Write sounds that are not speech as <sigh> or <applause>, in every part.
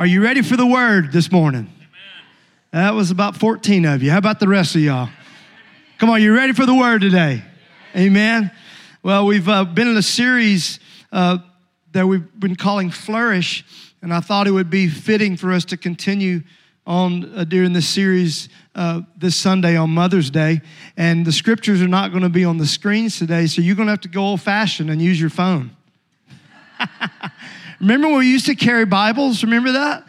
Are you ready for the word this morning? That was about 14 of you. How about the rest of y'all? Come on, you ready for the word today? Amen. Well, we've uh, been in a series uh, that we've been calling Flourish, and I thought it would be fitting for us to continue on uh, during this series uh, this Sunday on Mother's Day. And the scriptures are not going to be on the screens today, so you're going to have to go old fashioned and use your phone. <laughs> Remember when we used to carry Bibles? Remember that?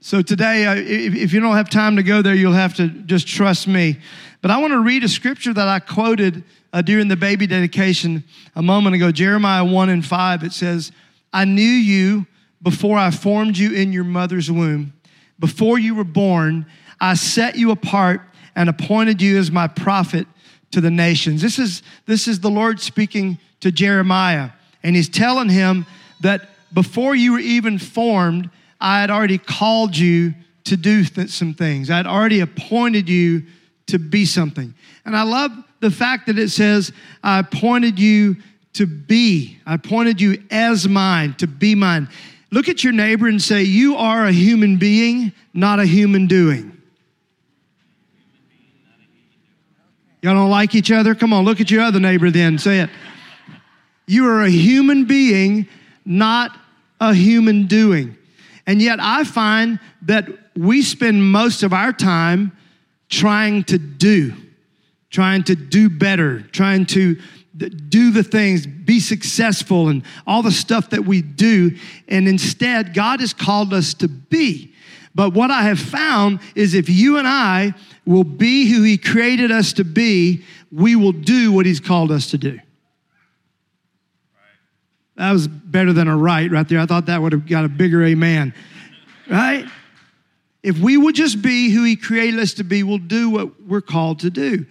So today, uh, if you don't have time to go there, you'll have to just trust me. But I want to read a scripture that I quoted uh, during the baby dedication a moment ago Jeremiah 1 and 5. It says, I knew you before I formed you in your mother's womb. Before you were born, I set you apart and appointed you as my prophet to the nations. This is, this is the Lord speaking to Jeremiah, and he's telling him that before you were even formed, I had already called you to do th- some things. I had already appointed you to be something. And I love the fact that it says, I appointed you to be. I appointed you as mine, to be mine. Look at your neighbor and say, You are a human being, not a human doing. Y'all don't like each other? Come on, look at your other neighbor then. Say it. You are a human being, not a human doing. And yet I find that we spend most of our time trying to do, trying to do better, trying to do the things, be successful, and all the stuff that we do. And instead, God has called us to be. But what I have found is if you and I will be who He created us to be, we will do what He's called us to do. That was better than a right right there. I thought that would have got a bigger amen. Right? If we would just be who he created us to be, we'll do what we're called to do.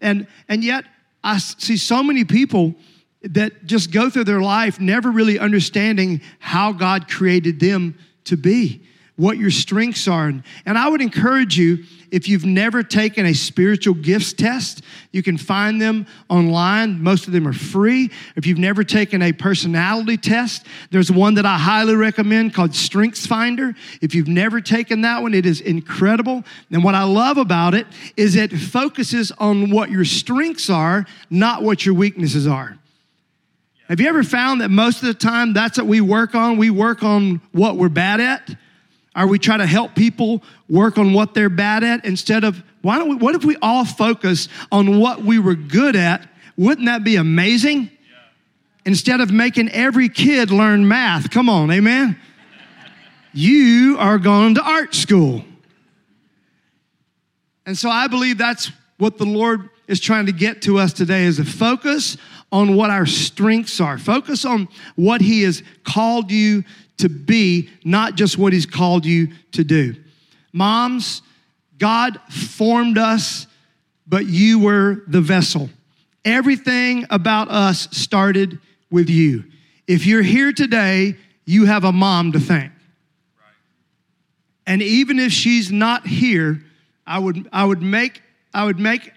And and yet I see so many people that just go through their life never really understanding how God created them to be what your strengths are. And I would encourage you, if you've never taken a spiritual gifts test, you can find them online. Most of them are free. If you've never taken a personality test, there's one that I highly recommend called Strengths Finder. If you've never taken that one, it is incredible. And what I love about it is it focuses on what your strengths are, not what your weaknesses are. Have you ever found that most of the time that's what we work on? We work on what we're bad at or we try to help people work on what they're bad at instead of why don't we, what if we all focus on what we were good at? Wouldn't that be amazing? Yeah. Instead of making every kid learn math. Come on, amen? you are going to art school. And so I believe that's what the Lord is trying to get to us today is a focus on what our strengths are. Focus on what he has called you to be, not just what He's called you to do. Moms, God formed us, but you were the vessel. Everything about us started with you. If you're here today, you have a mom to thank. And even if she's not here, I would, I would make, I would make,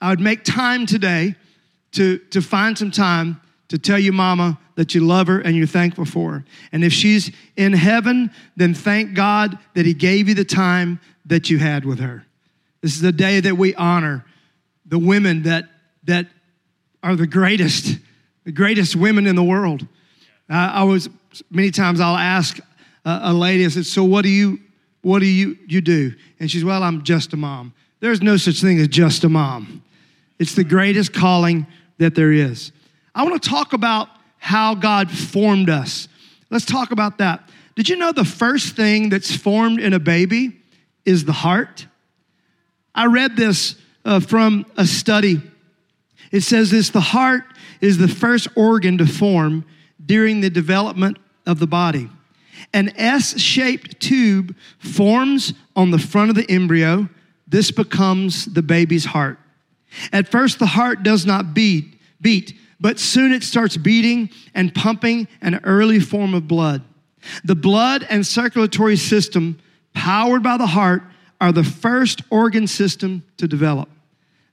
I would make time today to, to find some time to tell your mama that you love her and you're thankful for her. And if she's in heaven, then thank God that He gave you the time that you had with her. This is the day that we honor the women that, that are the greatest, the greatest women in the world. I was, many times I'll ask a, a lady, I said, So what do you, what do you, you do? And she's, Well, I'm just a mom. There's no such thing as just a mom. It's the greatest calling that there is. I want to talk about how God formed us. Let's talk about that. Did you know the first thing that's formed in a baby is the heart? I read this uh, from a study. It says this the heart is the first organ to form during the development of the body. An S shaped tube forms on the front of the embryo. This becomes the baby's heart. At first, the heart does not beat, beat but soon it starts beating and pumping an early form of blood. The blood and circulatory system, powered by the heart, are the first organ system to develop.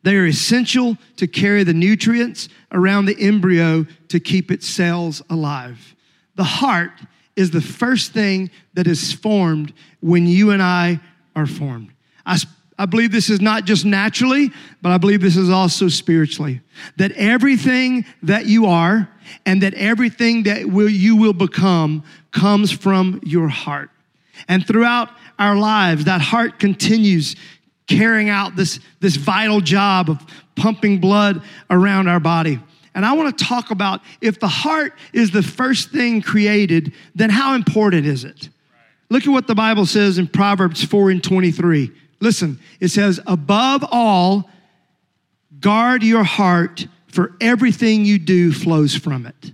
They are essential to carry the nutrients around the embryo to keep its cells alive. The heart is the first thing that is formed when you and I are formed. I, I believe this is not just naturally, but I believe this is also spiritually. That everything that you are and that everything that will, you will become comes from your heart. And throughout our lives, that heart continues carrying out this, this vital job of pumping blood around our body. And I want to talk about if the heart is the first thing created, then how important is it? Look at what the Bible says in Proverbs 4 and 23. Listen, it says, above all, guard your heart, for everything you do flows from it.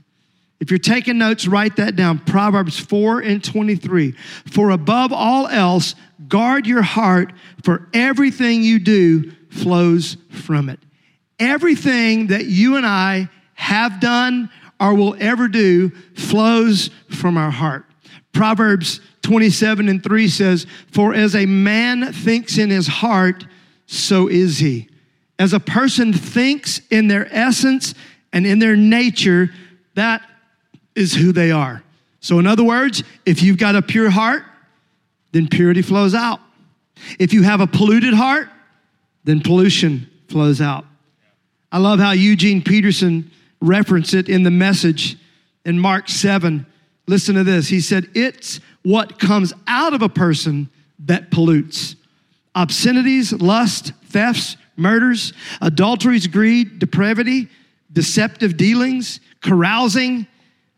If you're taking notes, write that down. Proverbs 4 and 23. For above all else, guard your heart, for everything you do flows from it. Everything that you and I have done or will ever do flows from our heart. Proverbs 27 and 3 says, For as a man thinks in his heart, so is he. As a person thinks in their essence and in their nature, that is who they are. So, in other words, if you've got a pure heart, then purity flows out. If you have a polluted heart, then pollution flows out. I love how Eugene Peterson referenced it in the message in Mark 7. Listen to this. He said, It's what comes out of a person that pollutes obscenities, lust, thefts, murders, adulteries, greed, depravity, deceptive dealings, carousing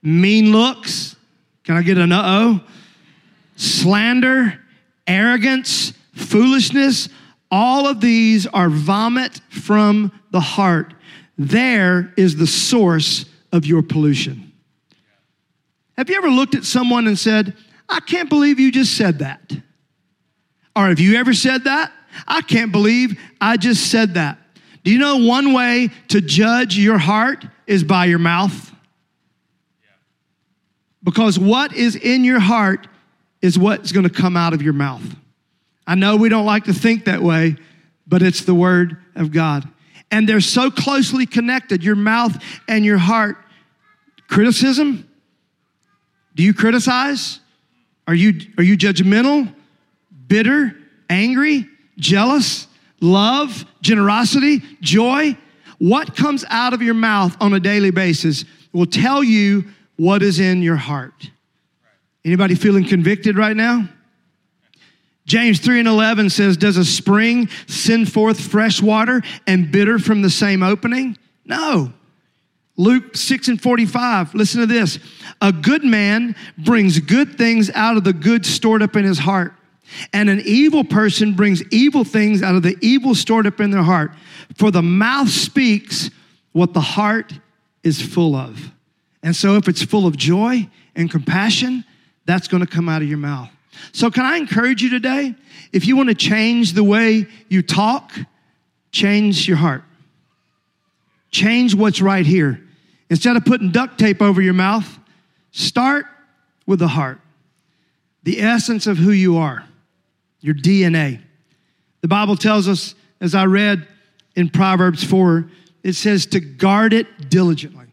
mean looks. Can I get an uh oh? Slander, arrogance, foolishness. All of these are vomit from the heart. There is the source of your pollution. Have you ever looked at someone and said, I can't believe you just said that? Or have you ever said that? I can't believe I just said that. Do you know one way to judge your heart is by your mouth? Because what is in your heart is what's going to come out of your mouth. I know we don't like to think that way, but it's the word of God. And they're so closely connected, your mouth and your heart. Criticism? Do you criticize? Are you, are you judgmental, bitter, angry, jealous, love, generosity, joy? What comes out of your mouth on a daily basis will tell you what is in your heart. Anybody feeling convicted right now? James 3 and 11 says, Does a spring send forth fresh water and bitter from the same opening? No. Luke 6 and 45, listen to this. A good man brings good things out of the good stored up in his heart, and an evil person brings evil things out of the evil stored up in their heart. For the mouth speaks what the heart is full of. And so, if it's full of joy and compassion, that's going to come out of your mouth. So, can I encourage you today? If you want to change the way you talk, change your heart. Change what's right here. Instead of putting duct tape over your mouth, start with the heart, the essence of who you are, your DNA. The Bible tells us, as I read in Proverbs 4, it says to guard it diligently.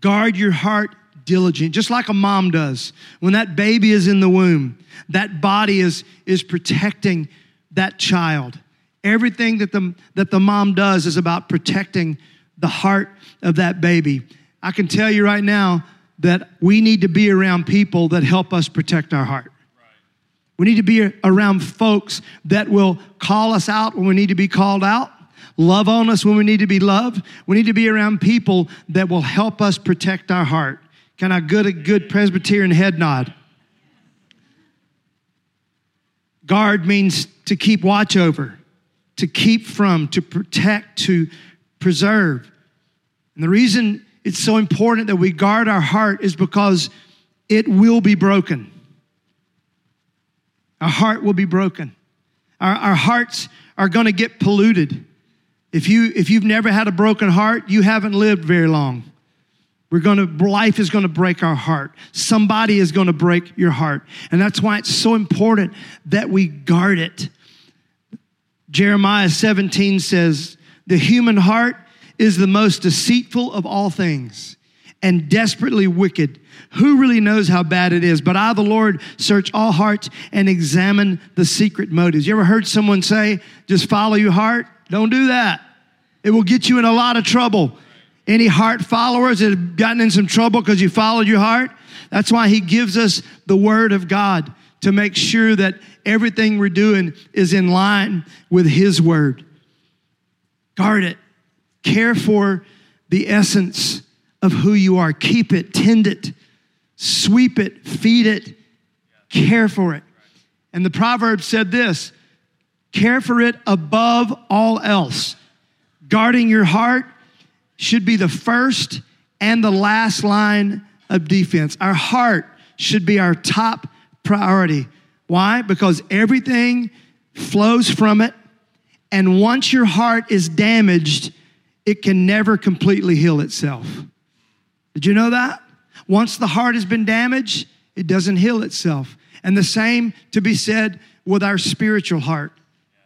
Guard your heart diligent, just like a mom does. When that baby is in the womb, that body is, is protecting that child. Everything that the, that the mom does is about protecting the heart of that baby. I can tell you right now that we need to be around people that help us protect our heart. We need to be around folks that will call us out when we need to be called out love on us when we need to be loved. We need to be around people that will help us protect our heart. Can I get a good Presbyterian head nod? Guard means to keep watch over, to keep from, to protect, to preserve. And the reason it's so important that we guard our heart is because it will be broken. Our heart will be broken. Our, our hearts are going to get polluted. If, you, if you've never had a broken heart, you haven't lived very long. We're gonna, life is gonna break our heart. Somebody is gonna break your heart. And that's why it's so important that we guard it. Jeremiah 17 says, The human heart is the most deceitful of all things and desperately wicked. Who really knows how bad it is? But I, the Lord, search all hearts and examine the secret motives. You ever heard someone say, just follow your heart? Don't do that. It will get you in a lot of trouble. Any heart followers that have gotten in some trouble because you followed your heart? That's why he gives us the word of God to make sure that everything we're doing is in line with his word. Guard it. Care for the essence of who you are. Keep it, tend it, sweep it, feed it, care for it. And the proverb said this care for it above all else. Guarding your heart should be the first and the last line of defense. Our heart should be our top priority. Why? Because everything flows from it. And once your heart is damaged, it can never completely heal itself. Did you know that? Once the heart has been damaged, it doesn't heal itself. And the same to be said with our spiritual heart,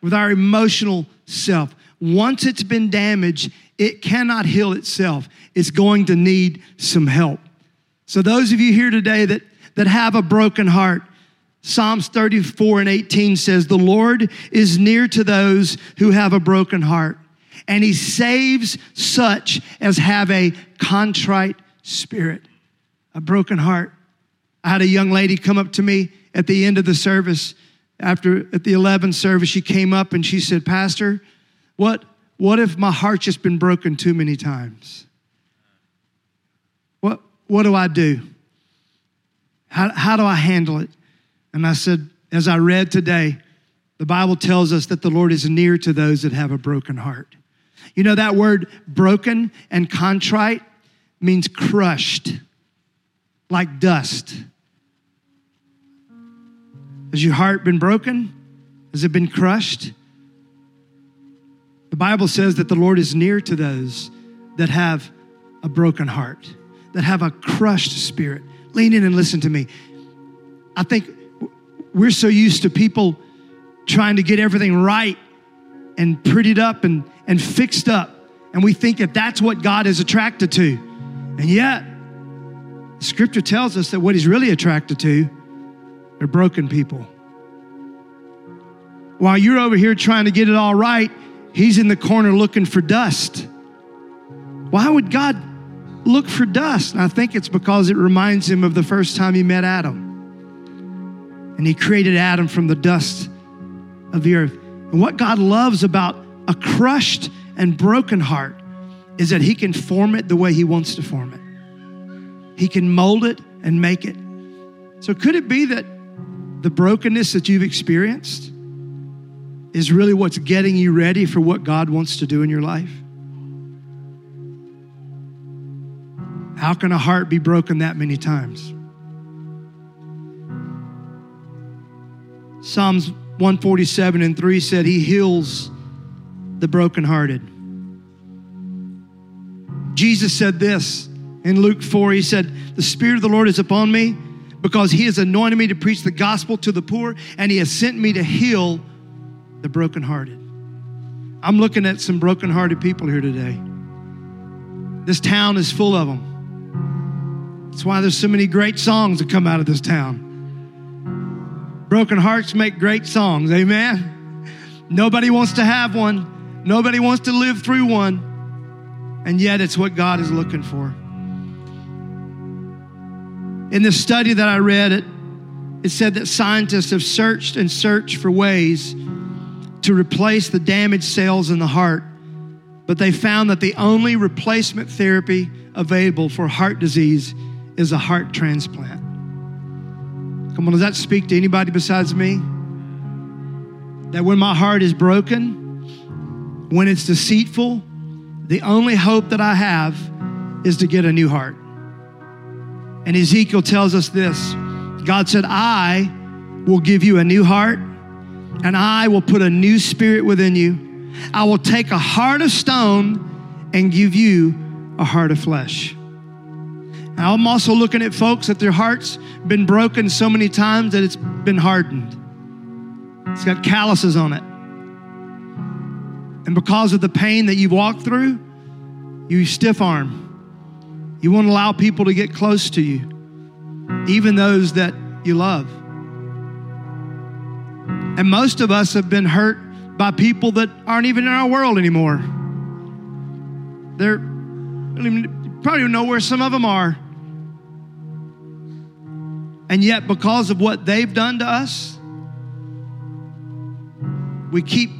with our emotional self. Once it's been damaged, it cannot heal itself. It's going to need some help. So, those of you here today that, that have a broken heart, Psalms 34 and 18 says, The Lord is near to those who have a broken heart, and he saves such as have a contrite spirit, a broken heart. I had a young lady come up to me at the end of the service. After at the 11th service, she came up and she said, Pastor, what, what if my heart's just been broken too many times? What, what do I do? How, how do I handle it? And I said, as I read today, the Bible tells us that the Lord is near to those that have a broken heart. You know, that word broken and contrite means crushed, like dust. Has your heart been broken? Has it been crushed? The Bible says that the Lord is near to those that have a broken heart, that have a crushed spirit. Lean in and listen to me. I think we're so used to people trying to get everything right and prettied up and, and fixed up. And we think that that's what God is attracted to. And yet, scripture tells us that what he's really attracted to are broken people. While you're over here trying to get it all right, he's in the corner looking for dust. Why would God look for dust? And I think it's because it reminds him of the first time he met Adam. And he created Adam from the dust of the earth. And what God loves about a crushed and broken heart is that He can form it the way He wants to form it. He can mold it and make it. So, could it be that the brokenness that you've experienced is really what's getting you ready for what God wants to do in your life? How can a heart be broken that many times? Psalms 147 and 3 said, He heals the brokenhearted. Jesus said this in Luke 4. He said, The Spirit of the Lord is upon me because He has anointed me to preach the gospel to the poor, and He has sent me to heal the brokenhearted. I'm looking at some brokenhearted people here today. This town is full of them. That's why there's so many great songs that come out of this town. Broken hearts make great songs, amen? Nobody wants to have one, nobody wants to live through one. And yet, it's what God is looking for. In the study that I read, it, it said that scientists have searched and searched for ways to replace the damaged cells in the heart, but they found that the only replacement therapy available for heart disease is a heart transplant. Come on, does that speak to anybody besides me? That when my heart is broken, when it's deceitful, the only hope that I have is to get a new heart. And Ezekiel tells us this God said, I will give you a new heart, and I will put a new spirit within you. I will take a heart of stone and give you a heart of flesh. I'm also looking at folks that their heart's been broken so many times that it's been hardened. It's got calluses on it. And because of the pain that you've walked through, you stiff arm. You won't allow people to get close to you, even those that you love. And most of us have been hurt by people that aren't even in our world anymore. They're you probably know where some of them are. And yet, because of what they've done to us, we keep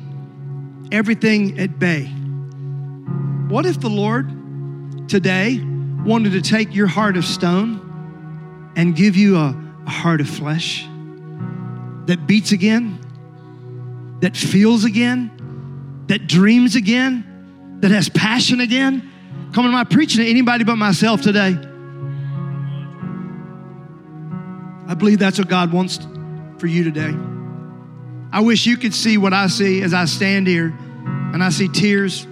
everything at bay. What if the Lord today wanted to take your heart of stone and give you a, a heart of flesh that beats again, that feels again, that dreams again, that has passion again? Come on, am I preaching to anybody but myself today? I believe that's what God wants for you today. I wish you could see what I see as I stand here and I see tears.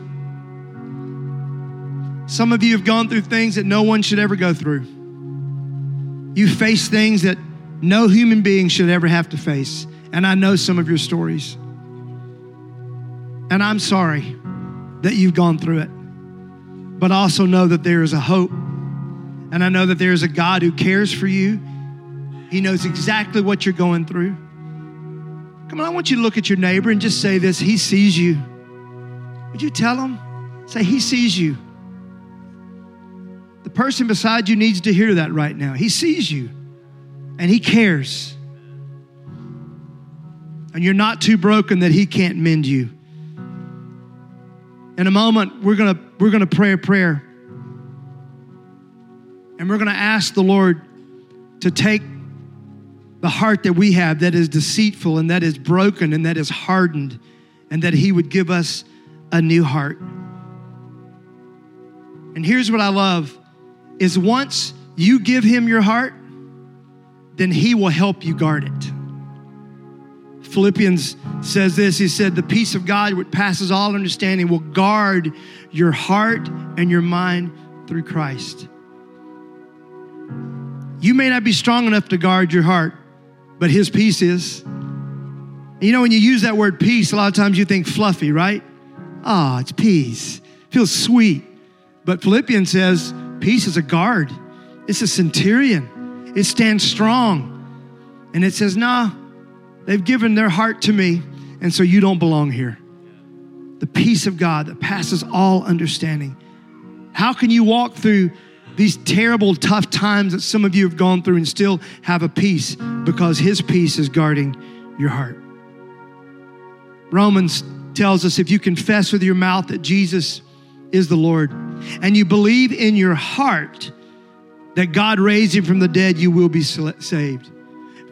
Some of you have gone through things that no one should ever go through. You face things that no human being should ever have to face. And I know some of your stories. And I'm sorry that you've gone through it. But I also know that there is a hope. And I know that there is a God who cares for you. He knows exactly what you're going through. Come on, I want you to look at your neighbor and just say this He sees you. Would you tell him? Say, He sees you. The person beside you needs to hear that right now. He sees you and He cares. And you're not too broken that He can't mend you. In a moment, we're gonna, we're gonna pray a prayer. And we're gonna ask the Lord to take the heart that we have that is deceitful and that is broken and that is hardened, and that He would give us a new heart. And here's what I love is once you give him your heart, then he will help you guard it. Philippians says this He said, The peace of God, which passes all understanding, will guard your heart and your mind through Christ. You may not be strong enough to guard your heart, but His peace is. You know, when you use that word peace, a lot of times you think fluffy, right? Ah, oh, it's peace. Feels sweet. But Philippians says peace is a guard, it's a centurion, it stands strong. And it says, nah, they've given their heart to me, and so you don't belong here. The peace of God that passes all understanding. How can you walk through these terrible, tough times that some of you have gone through and still have a peace? Because His peace is guarding your heart. Romans tells us if you confess with your mouth that Jesus is the Lord and you believe in your heart that God raised him from the dead, you will be saved.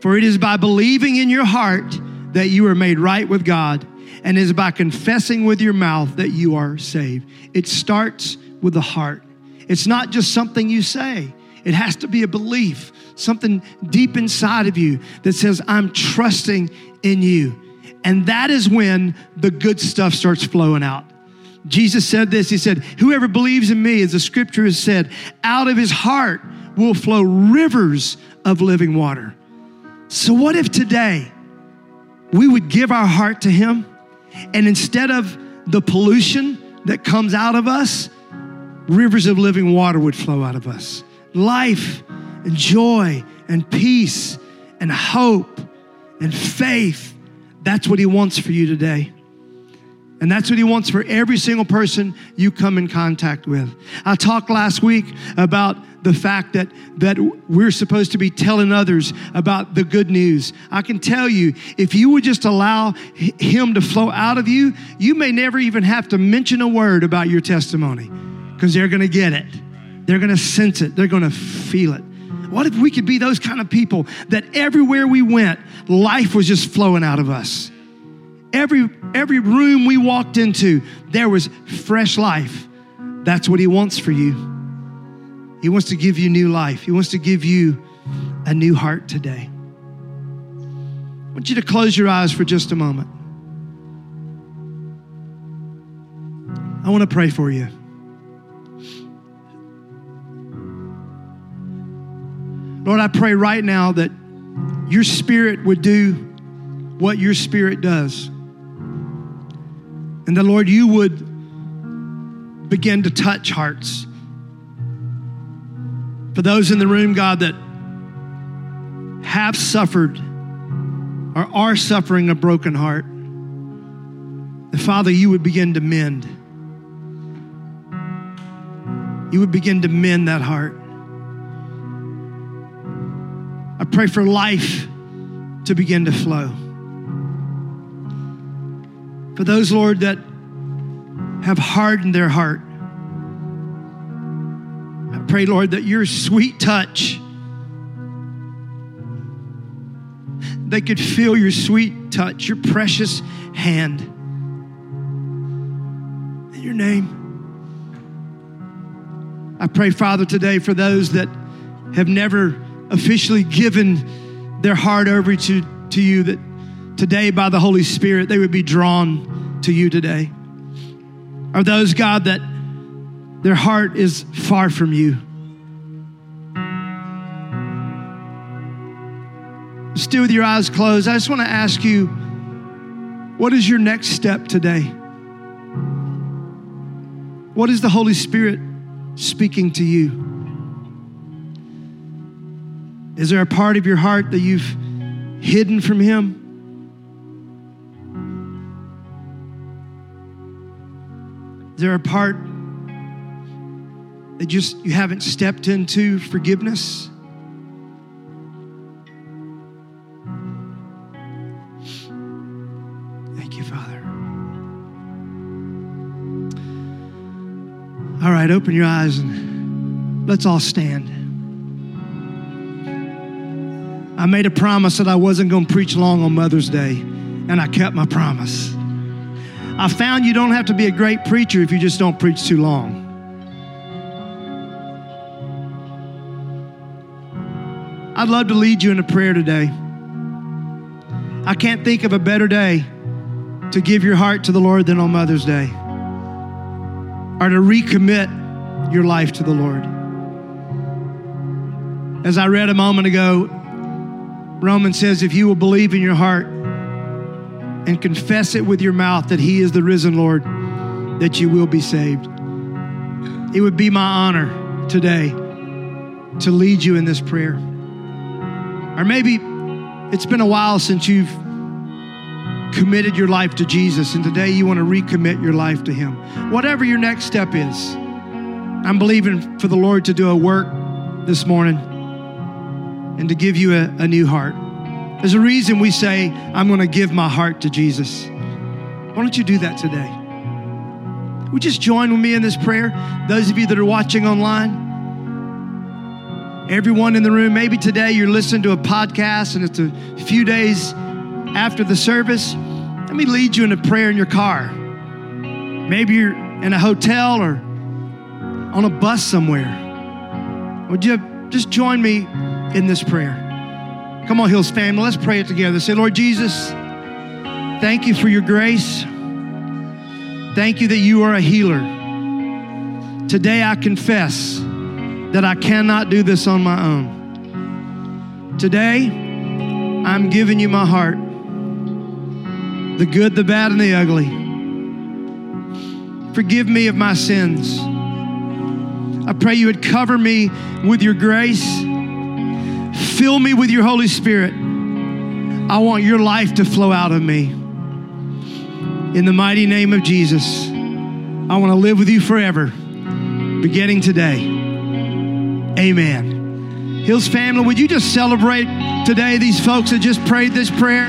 For it is by believing in your heart that you are made right with God, and it is by confessing with your mouth that you are saved. It starts with the heart. It's not just something you say, it has to be a belief, something deep inside of you that says, I'm trusting in you. And that is when the good stuff starts flowing out. Jesus said this He said, Whoever believes in me, as the scripture has said, out of his heart will flow rivers of living water. So, what if today we would give our heart to him and instead of the pollution that comes out of us, rivers of living water would flow out of us? Life and joy and peace and hope and faith. That's what he wants for you today. And that's what he wants for every single person you come in contact with. I talked last week about the fact that, that we're supposed to be telling others about the good news. I can tell you, if you would just allow him to flow out of you, you may never even have to mention a word about your testimony because they're going to get it. They're going to sense it. They're going to feel it. What if we could be those kind of people that everywhere we went, life was just flowing out of us? Every, every room we walked into, there was fresh life. That's what He wants for you. He wants to give you new life, He wants to give you a new heart today. I want you to close your eyes for just a moment. I want to pray for you. Lord, I pray right now that your spirit would do what your spirit does. And the Lord, you would begin to touch hearts. For those in the room, God, that have suffered or are suffering a broken heart, that Father, you would begin to mend. You would begin to mend that heart. Pray for life to begin to flow. For those, Lord, that have hardened their heart, I pray, Lord, that your sweet touch, they could feel your sweet touch, your precious hand. In your name. I pray, Father, today for those that have never officially given their heart over to, to you, that today by the Holy Spirit they would be drawn to you today. Are those, God, that their heart is far from you? Still with your eyes closed, I just want to ask you what is your next step today? What is the Holy Spirit speaking to you? Is there a part of your heart that you've hidden from Him? Is there a part that just you haven't stepped into forgiveness? Thank you, Father. All right, open your eyes and let's all stand. I made a promise that I wasn't going to preach long on Mother's Day, and I kept my promise. I found you don't have to be a great preacher if you just don't preach too long. I'd love to lead you in a prayer today. I can't think of a better day to give your heart to the Lord than on Mother's Day or to recommit your life to the Lord. As I read a moment ago, Romans says, if you will believe in your heart and confess it with your mouth that He is the risen Lord, that you will be saved. It would be my honor today to lead you in this prayer. Or maybe it's been a while since you've committed your life to Jesus, and today you want to recommit your life to Him. Whatever your next step is, I'm believing for the Lord to do a work this morning and to give you a, a new heart. There's a reason we say, I'm going to give my heart to Jesus. Why don't you do that today? Would you just join with me in this prayer? Those of you that are watching online, everyone in the room, maybe today you're listening to a podcast and it's a few days after the service. Let me lead you in a prayer in your car. Maybe you're in a hotel or on a bus somewhere. Would you just join me in this prayer. Come on, Hills family, let's pray it together. Say, Lord Jesus, thank you for your grace. Thank you that you are a healer. Today I confess that I cannot do this on my own. Today, I'm giving you my heart the good, the bad, and the ugly. Forgive me of my sins. I pray you would cover me with your grace Fill me with your Holy Spirit. I want your life to flow out of me. In the mighty name of Jesus, I want to live with you forever, beginning today. Amen. Hills family, would you just celebrate today these folks that just prayed this prayer?